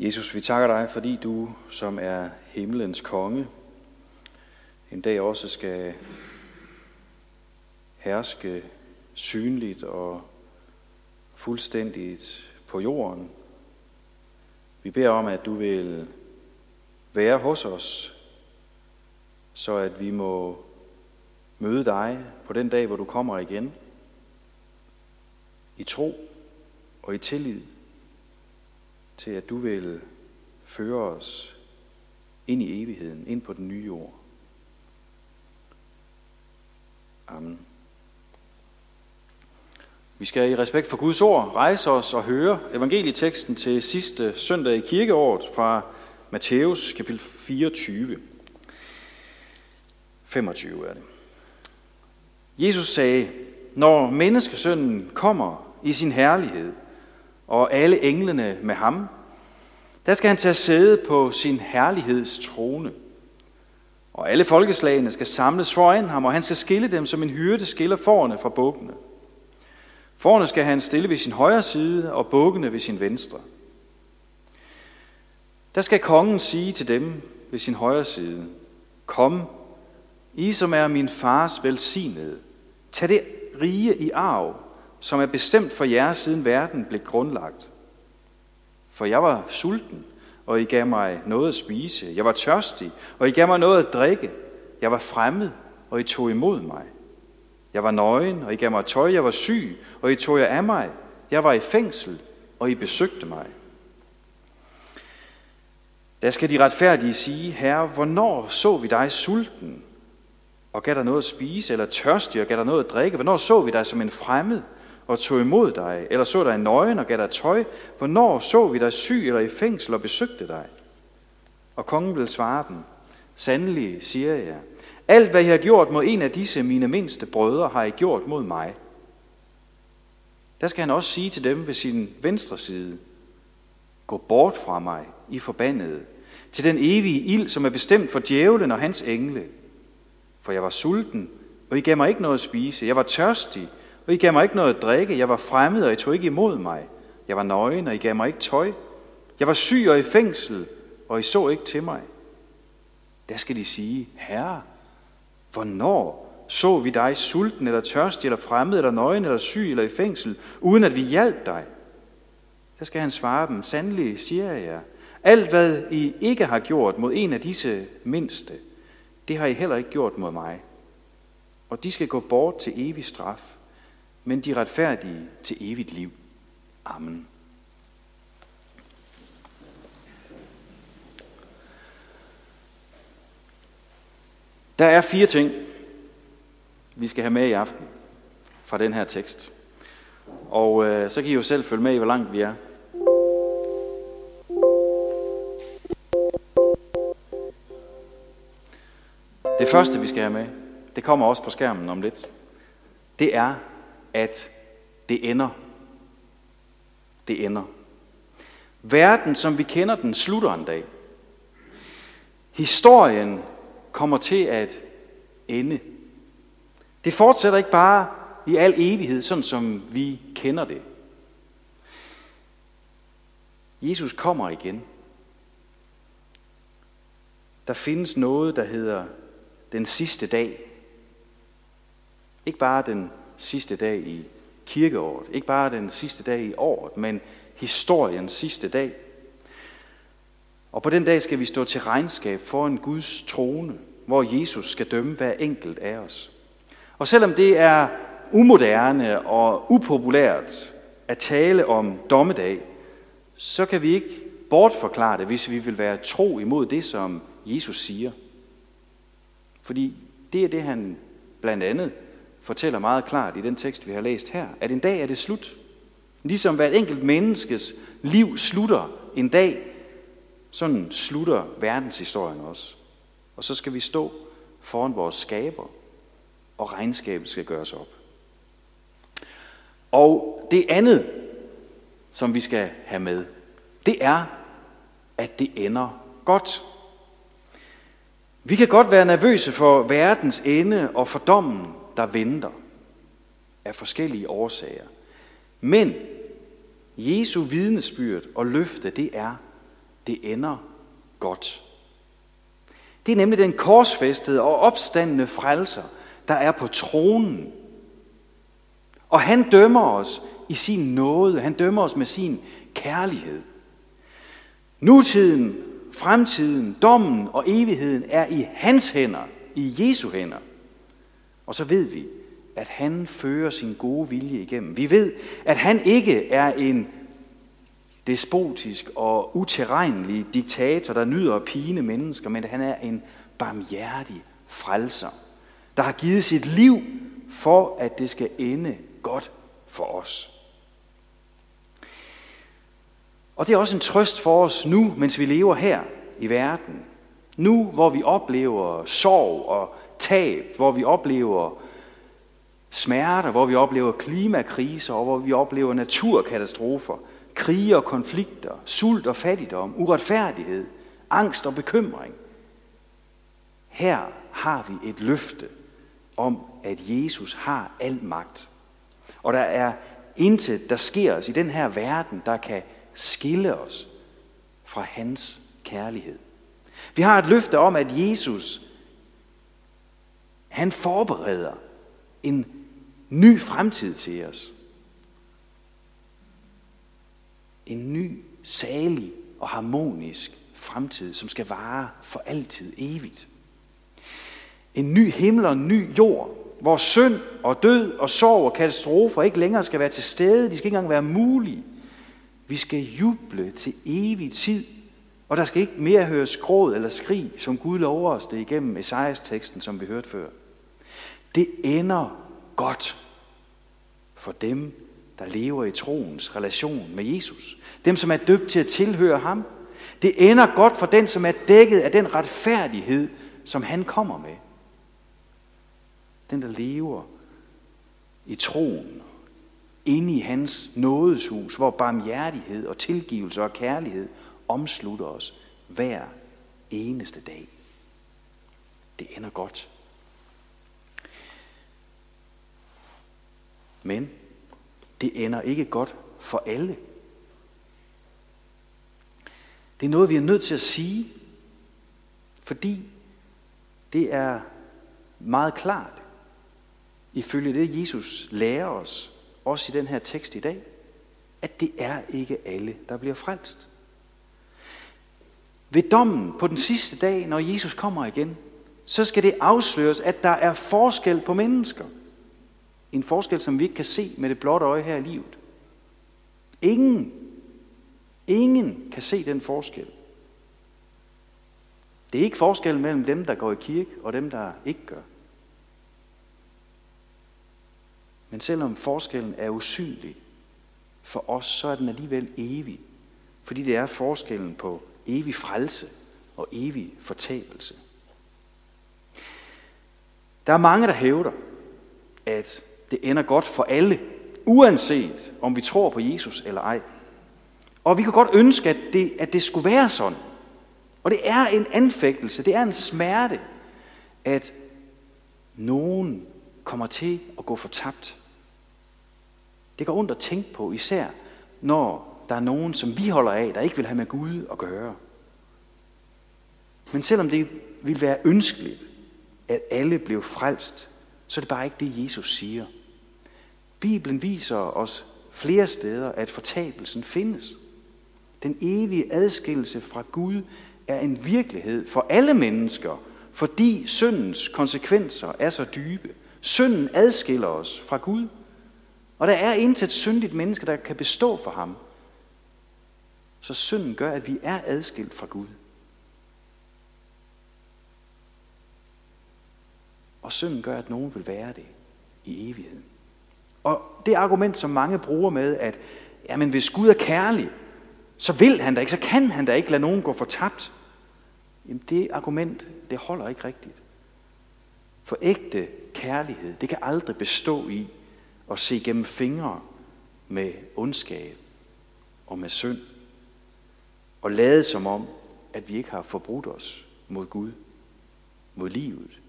Jesus, vi takker dig, fordi du, som er himlens konge, en dag også skal herske synligt og fuldstændigt på jorden. Vi beder om, at du vil være hos os, så at vi må møde dig på den dag, hvor du kommer igen, i tro og i tillid til, at du vil føre os ind i evigheden, ind på den nye jord. Amen. Vi skal i respekt for Guds ord rejse os og høre evangelieteksten til sidste søndag i kirkeåret fra Matthæus kapitel 24. 25 er det. Jesus sagde, når menneskesønnen kommer i sin herlighed, og alle englene med ham, der skal han tage sæde på sin herligheds trone. Og alle folkeslagene skal samles foran ham, og han skal skille dem, som en hyrde skiller forerne fra bukkene. Forerne skal han stille ved sin højre side, og bukkene ved sin venstre. Der skal kongen sige til dem ved sin højre side, Kom, I som er min fars velsignede, tag det rige i arv, som er bestemt for jer, siden verden blev grundlagt. For jeg var sulten, og I gav mig noget at spise. Jeg var tørstig, og I gav mig noget at drikke. Jeg var fremmed, og I tog imod mig. Jeg var nøgen, og I gav mig tøj. Jeg var syg, og I tog jer af mig. Jeg var i fængsel, og I besøgte mig. Der skal de retfærdige sige, Herre, hvornår så vi dig sulten, og gav dig noget at spise, eller tørstig, og gav dig noget at drikke? Hvornår så vi dig som en fremmed, og tog imod dig, eller så dig nøgen og gav dig tøj? Hvornår så vi dig syg eller i fængsel og besøgte dig? Og kongen vil svare dem, Sandelig, siger jeg, alt hvad I har gjort mod en af disse mine mindste brødre, har I gjort mod mig. Der skal han også sige til dem ved sin venstre side, Gå bort fra mig, I forbandede, til den evige ild, som er bestemt for djævlen og hans engle. For jeg var sulten, og I gav mig ikke noget at spise. Jeg var tørstig, og I gav mig ikke noget at drikke. Jeg var fremmed, og I tog ikke imod mig. Jeg var nøgen, og I gav mig ikke tøj. Jeg var syg og i fængsel, og I så ikke til mig. Der skal de sige, Herre, hvornår så vi dig sulten eller tørstig eller fremmed eller nøgen eller syg eller i fængsel, uden at vi hjalp dig? Der skal han svare dem, sandelig siger jeg jer, alt hvad I ikke har gjort mod en af disse mindste, det har I heller ikke gjort mod mig. Og de skal gå bort til evig straf, men de retfærdige til evigt liv. Amen. Der er fire ting, vi skal have med i aften fra den her tekst. Og øh, så kan I jo selv følge med i, hvor langt vi er. Det første, vi skal have med, det kommer også på skærmen om lidt, det er, at det ender. Det ender. Verden, som vi kender den, slutter en dag. Historien kommer til at ende. Det fortsætter ikke bare i al evighed, sådan som vi kender det. Jesus kommer igen. Der findes noget, der hedder den sidste dag. Ikke bare den sidste dag i kirkeåret. Ikke bare den sidste dag i året, men historiens sidste dag. Og på den dag skal vi stå til regnskab for en Guds trone, hvor Jesus skal dømme hver enkelt af os. Og selvom det er umoderne og upopulært at tale om dommedag, så kan vi ikke bortforklare det, hvis vi vil være tro imod det, som Jesus siger. Fordi det er det, han blandt andet fortæller meget klart i den tekst, vi har læst her, at en dag er det slut. Ligesom hvert enkelt menneskes liv slutter en dag, sådan slutter verdenshistorien også. Og så skal vi stå foran vores skaber, og regnskabet skal gøres op. Og det andet, som vi skal have med, det er, at det ender godt. Vi kan godt være nervøse for verdens ende og for dommen, der venter af forskellige årsager. Men Jesu vidnesbyrd og løfte, det er, det ender godt. Det er nemlig den korsfæstede og opstandende frelser, der er på tronen. Og han dømmer os i sin nåde. Han dømmer os med sin kærlighed. Nutiden, fremtiden, dommen og evigheden er i hans hænder, i Jesu hænder. Og så ved vi, at han fører sin gode vilje igennem. Vi ved, at han ikke er en despotisk og uterrenelig diktator, der nyder at pine mennesker, men han er en barmhjertig frelser, der har givet sit liv for, at det skal ende godt for os. Og det er også en trøst for os nu, mens vi lever her i verden. Nu, hvor vi oplever sorg og tab, hvor vi oplever smerter, hvor vi oplever klimakriser, og hvor vi oplever naturkatastrofer, krige og konflikter, sult og fattigdom, uretfærdighed, angst og bekymring. Her har vi et løfte om, at Jesus har al magt. Og der er intet, der sker os i den her verden, der kan skille os fra hans kærlighed. Vi har et løfte om, at Jesus, han forbereder en ny fremtid til os. En ny, salig og harmonisk fremtid, som skal vare for altid evigt. En ny himmel og en ny jord, hvor synd og død og sorg og katastrofer ikke længere skal være til stede. De skal ikke engang være mulige. Vi skal juble til evig tid, og der skal ikke mere høres gråd eller skrig, som Gud lover os det igennem Esajas-teksten, som vi hørte før. Det ender godt for dem, der lever i troens relation med Jesus. Dem, som er døbt til at tilhøre ham. Det ender godt for den, som er dækket af den retfærdighed, som han kommer med. Den, der lever i troen, inde i hans nådeshus, hvor barmhjertighed og tilgivelse og kærlighed omslutter os hver eneste dag. Det ender godt. Men det ender ikke godt for alle. Det er noget, vi er nødt til at sige, fordi det er meget klart, ifølge det Jesus lærer os, også i den her tekst i dag, at det er ikke alle, der bliver frelst. Ved dommen på den sidste dag, når Jesus kommer igen, så skal det afsløres, at der er forskel på mennesker. En forskel, som vi ikke kan se med det blotte øje her i livet. Ingen, ingen kan se den forskel. Det er ikke forskellen mellem dem, der går i kirke, og dem, der ikke gør. Men selvom forskellen er usynlig for os, så er den alligevel evig. Fordi det er forskellen på evig frelse og evig fortabelse. Der er mange, der hævder, at det ender godt for alle, uanset om vi tror på Jesus eller ej. Og vi kan godt ønske, at det, at det skulle være sådan. Og det er en anfægtelse, det er en smerte, at nogen kommer til at gå fortabt. Det går ondt at tænke på, især når der er nogen, som vi holder af, der ikke vil have med Gud at gøre. Men selvom det vil være ønskeligt, at alle blev frelst, så er det bare ikke det, Jesus siger. Bibelen viser os flere steder, at fortabelsen findes. Den evige adskillelse fra Gud er en virkelighed for alle mennesker, fordi syndens konsekvenser er så dybe. Synden adskiller os fra Gud. Og der er intet syndigt menneske, der kan bestå for ham. Så synden gør, at vi er adskilt fra Gud. Og synden gør, at nogen vil være det i evigheden. Og det argument, som mange bruger med, at jamen, hvis Gud er kærlig, så vil han da ikke, så kan han da ikke lade nogen gå fortabt. Jamen det argument, det holder ikke rigtigt. For ægte kærlighed, det kan aldrig bestå i at se gennem fingre med ondskab og med synd. Og lade som om, at vi ikke har forbrudt os mod Gud, mod livet,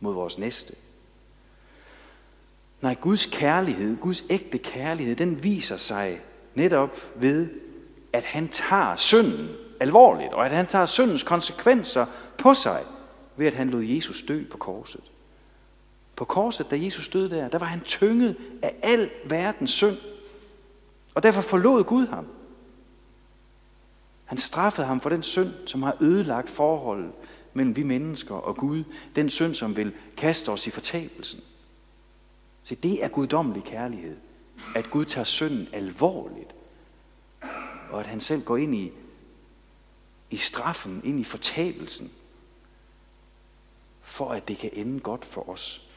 mod vores næste. Nej, Guds kærlighed, Guds ægte kærlighed, den viser sig netop ved, at han tager synden alvorligt, og at han tager syndens konsekvenser på sig, ved at han lod Jesus dø på korset. På korset, da Jesus døde der, der var han tynget af al verdens synd. Og derfor forlod Gud ham. Han straffede ham for den synd, som har ødelagt forholdet mellem vi mennesker og Gud. Den synd, som vil kaste os i fortabelsen. Så det er guddommelig kærlighed. At Gud tager synden alvorligt. Og at han selv går ind i, i straffen, ind i fortabelsen. For at det kan ende godt for os.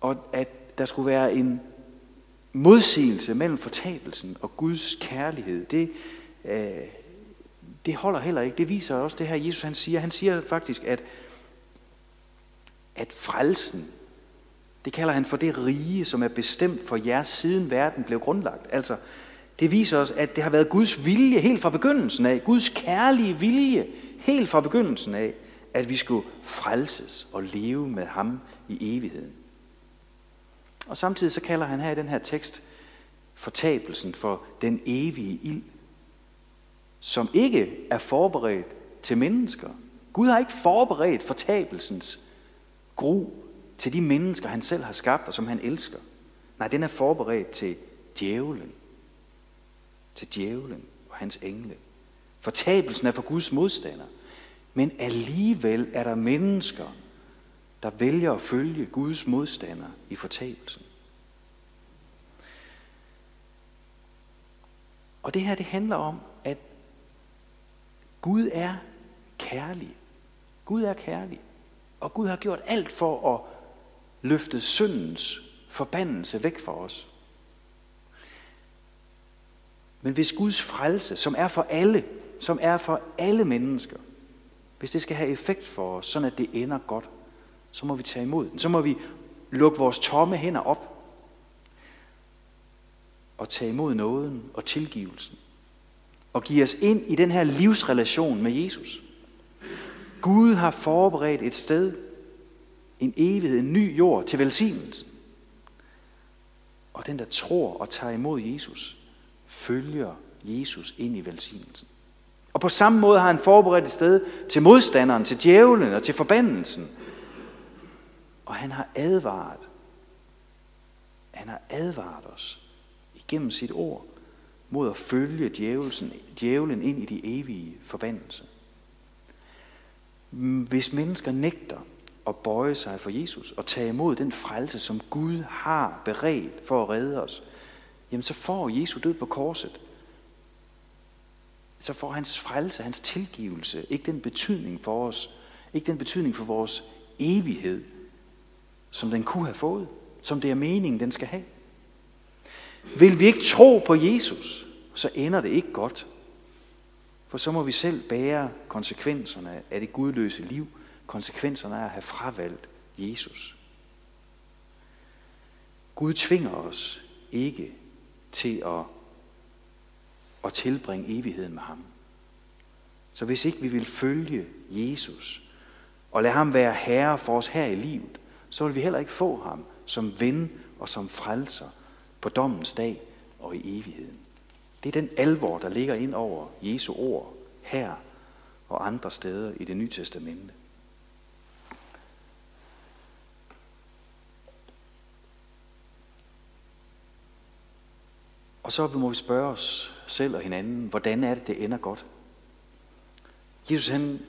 Og at der skulle være en modsigelse mellem fortabelsen og Guds kærlighed, det, øh, det holder heller ikke. Det viser også det her, Jesus han siger. Han siger faktisk, at, at frelsen, det kalder han for det rige, som er bestemt for jer, siden verden blev grundlagt. Altså, det viser os, at det har været Guds vilje helt fra begyndelsen af, Guds kærlige vilje helt fra begyndelsen af, at vi skulle frelses og leve med ham i evigheden. Og samtidig så kalder han her i den her tekst fortabelsen for den evige ild, som ikke er forberedt til mennesker. Gud har ikke forberedt fortabelsens gru til de mennesker, han selv har skabt og som han elsker. Nej, den er forberedt til djævlen. Til djævlen og hans engle. Fortabelsen er for Guds modstander. Men alligevel er der mennesker, der vælger at følge Guds modstander i fortabelsen. Og det her, det handler om, at Gud er kærlig. Gud er kærlig. Og Gud har gjort alt for at løfte syndens forbandelse væk fra os. Men hvis Guds frelse, som er for alle, som er for alle mennesker, hvis det skal have effekt for os, sådan at det ender godt, så må vi tage imod den. Så må vi lukke vores tomme hænder op og tage imod nåden og tilgivelsen. Og give os ind i den her livsrelation med Jesus. Gud har forberedt et sted, en evighed, en ny jord til velsignelse. Og den, der tror og tager imod Jesus, følger Jesus ind i velsignelsen. Og på samme måde har han forberedt et sted til modstanderen, til djævlen og til forbandelsen. Og han har advaret. Han har advaret os igennem sit ord mod at følge djævelsen, djævlen ind i de evige forbandelse. Hvis mennesker nægter at bøje sig for Jesus og tage imod den frelse, som Gud har beredt for at redde os, jamen så får Jesu død på korset. Så får hans frelse, hans tilgivelse, ikke den betydning for os, ikke den betydning for vores evighed, som den kunne have fået, som det er meningen, den skal have. Vil vi ikke tro på Jesus, så ender det ikke godt. For så må vi selv bære konsekvenserne af det gudløse liv, konsekvenserne af at have fravalgt Jesus. Gud tvinger os ikke til at, at tilbringe evigheden med ham. Så hvis ikke vi vil følge Jesus og lade ham være herre for os her i livet, så vil vi heller ikke få ham som ven og som frelser på dommens dag og i evigheden. Det er den alvor, der ligger ind over Jesu ord her og andre steder i det nye testamente. Og så må vi spørge os selv og hinanden, hvordan er det, det ender godt? Jesus han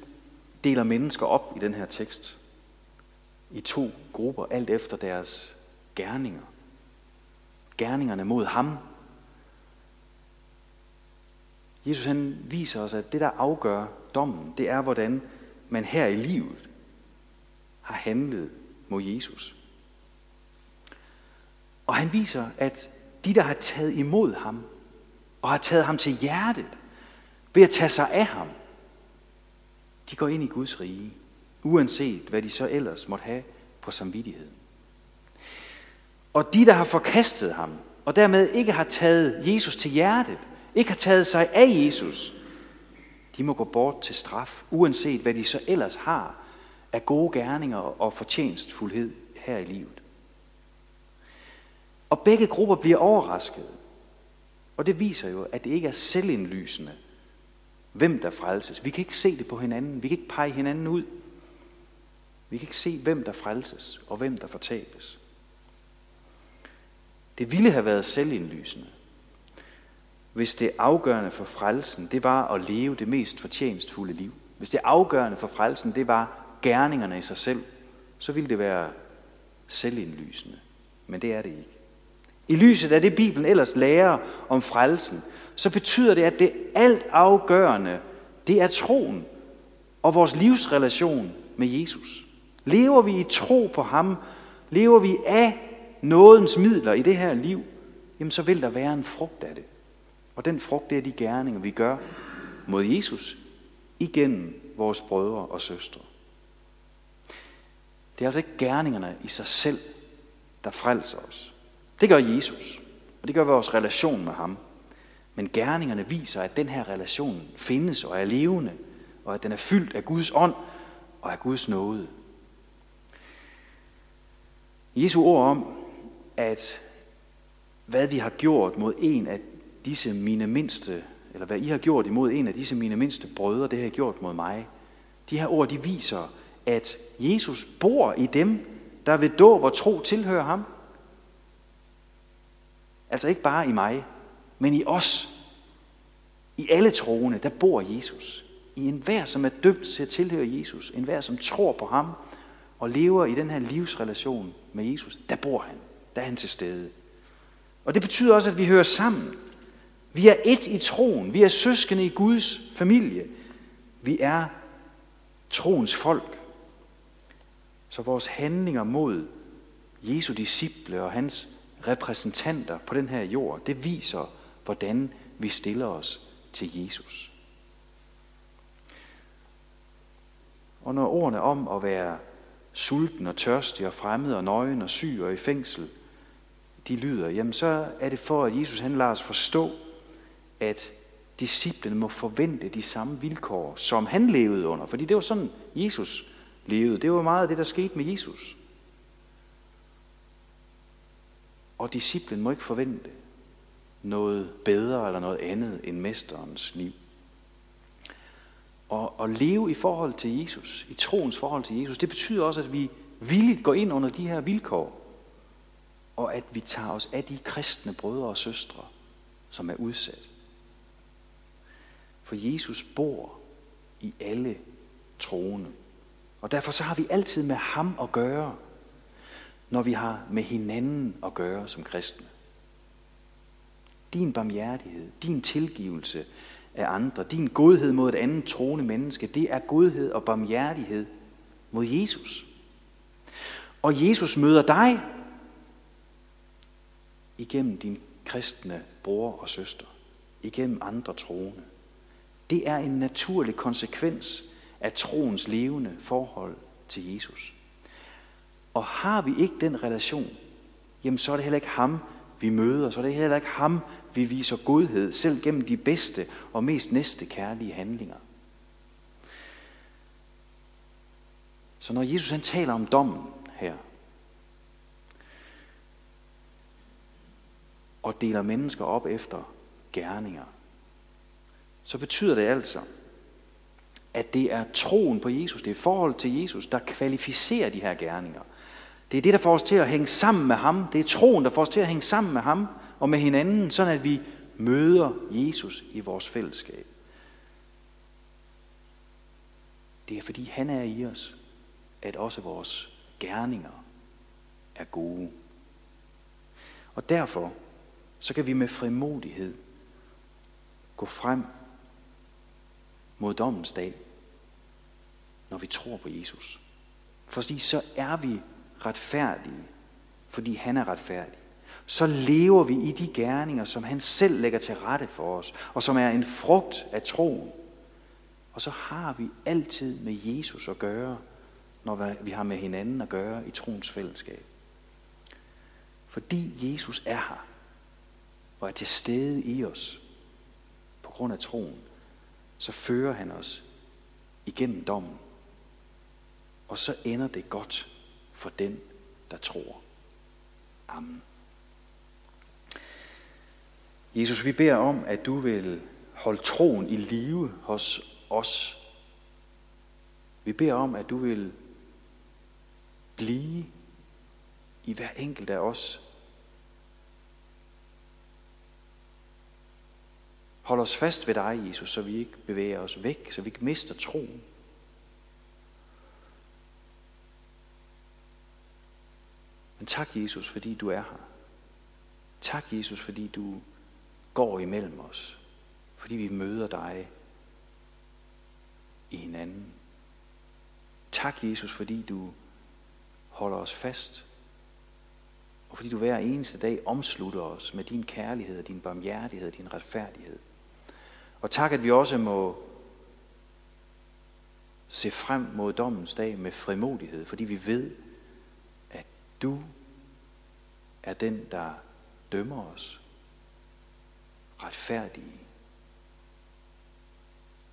deler mennesker op i den her tekst i to grupper, alt efter deres gerninger. Gerningerne mod ham. Jesus han viser os, at det, der afgør dommen, det er, hvordan man her i livet har handlet mod Jesus. Og han viser, at de, der har taget imod ham, og har taget ham til hjertet, ved at tage sig af ham, de går ind i Guds rige uanset hvad de så ellers måtte have på samvittigheden. Og de, der har forkastet ham, og dermed ikke har taget Jesus til hjertet, ikke har taget sig af Jesus, de må gå bort til straf, uanset hvad de så ellers har af gode gerninger og fortjenstfuldhed her i livet. Og begge grupper bliver overrasket, Og det viser jo, at det ikke er selvindlysende, hvem der frelses. Vi kan ikke se det på hinanden. Vi kan ikke pege hinanden ud. Vi kan ikke se, hvem der frelses og hvem der fortabes. Det ville have været selvindlysende, hvis det afgørende for frelsen, det var at leve det mest fortjenstfulde liv. Hvis det afgørende for frelsen, det var gerningerne i sig selv, så ville det være selvindlysende. Men det er det ikke. I lyset af det, Bibelen ellers lærer om frelsen, så betyder det, at det alt afgørende, det er troen og vores livsrelation med Jesus. Lever vi i tro på ham, lever vi af nådens midler i det her liv, jamen så vil der være en frugt af det. Og den frugt, det er de gerninger, vi gør mod Jesus igennem vores brødre og søstre. Det er altså ikke gerningerne i sig selv, der frelser os. Det gør Jesus, og det gør vores relation med ham. Men gerningerne viser, at den her relation findes og er levende, og at den er fyldt af Guds ånd og af Guds nåde. Jesu ord om, at hvad vi har gjort mod en af disse mine mindste, eller hvad I har gjort imod en af disse mine mindste brødre, det har I gjort mod mig. De her ord, de viser, at Jesus bor i dem, der ved dåb og tro tilhører ham. Altså ikke bare i mig, men i os. I alle troende, der bor Jesus. I enhver, som er døbt til at tilhøre Jesus. Enhver, som tror på ham og lever i den her livsrelation med Jesus. Der bor han. Der er han til stede. Og det betyder også, at vi hører sammen. Vi er et i troen. Vi er søskende i Guds familie. Vi er troens folk. Så vores handlinger mod Jesu disciple og hans repræsentanter på den her jord, det viser, hvordan vi stiller os til Jesus. Og når ordene om at være sulten og tørstig og fremmed og nøgen og syg og i fængsel, de lyder, jamen så er det for, at Jesus han lader os forstå, at disciplen må forvente de samme vilkår, som han levede under. Fordi det var sådan, Jesus levede. Det var meget af det, der skete med Jesus. Og disciplen må ikke forvente noget bedre eller noget andet end mesterens liv. Og at leve i forhold til Jesus, i troens forhold til Jesus, det betyder også, at vi villigt går ind under de her vilkår. Og at vi tager os af de kristne brødre og søstre, som er udsat. For Jesus bor i alle troende. Og derfor så har vi altid med ham at gøre, når vi har med hinanden at gøre som kristne. Din barmhjertighed, din tilgivelse af andre, din godhed mod et andet troende menneske, det er godhed og barmhjertighed mod Jesus. Og Jesus møder dig igennem din kristne bror og søster, igennem andre troende. Det er en naturlig konsekvens af troens levende forhold til Jesus. Og har vi ikke den relation, jamen så er det heller ikke ham, vi møder, så er det heller ikke ham, vi viser godhed, selv gennem de bedste og mest næste kærlige handlinger. Så når Jesus han taler om dommen her, og deler mennesker op efter gerninger, så betyder det altså, at det er troen på Jesus, det er forhold til Jesus, der kvalificerer de her gerninger. Det er det, der får os til at hænge sammen med ham. Det er troen, der får os til at hænge sammen med ham og med hinanden, sådan at vi møder Jesus i vores fællesskab. Det er fordi han er i os, at også vores gerninger er gode. Og derfor så kan vi med frimodighed gå frem mod dommens dag, når vi tror på Jesus. Fordi så er vi retfærdige, fordi han er retfærdig. Så lever vi i de gerninger, som han selv lægger til rette for os, og som er en frugt af troen. Og så har vi altid med Jesus at gøre, når vi har med hinanden at gøre i troens fællesskab. Fordi Jesus er her, og er til stede i os, på grund af troen, så fører han os igennem dommen. Og så ender det godt for den, der tror. Amen. Jesus, vi beder om, at du vil holde troen i live hos os. Vi beder om, at du vil blive i hver enkelt af os. Hold os fast ved dig, Jesus, så vi ikke bevæger os væk, så vi ikke mister troen. Men tak, Jesus, fordi du er her. Tak, Jesus, fordi du går imellem os. Fordi vi møder dig i hinanden. Tak, Jesus, fordi du holder os fast. Og fordi du hver eneste dag omslutter os med din kærlighed, din barmhjertighed, din retfærdighed. Og tak, at vi også må se frem mod dommens dag med frimodighed, fordi vi ved, at du er den, der dømmer os retfærdige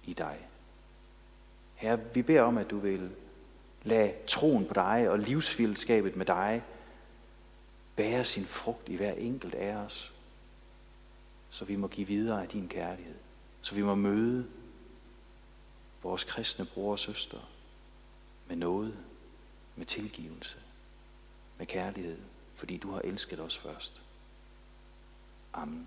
i dig. Herre, vi beder om, at du vil lade troen på dig og livsfællesskabet med dig bære sin frugt i hver enkelt af os, så vi må give videre af din kærlighed, så vi må møde vores kristne bror og søster med noget, med tilgivelse, med kærlighed, fordi du har elsket os først. Amen.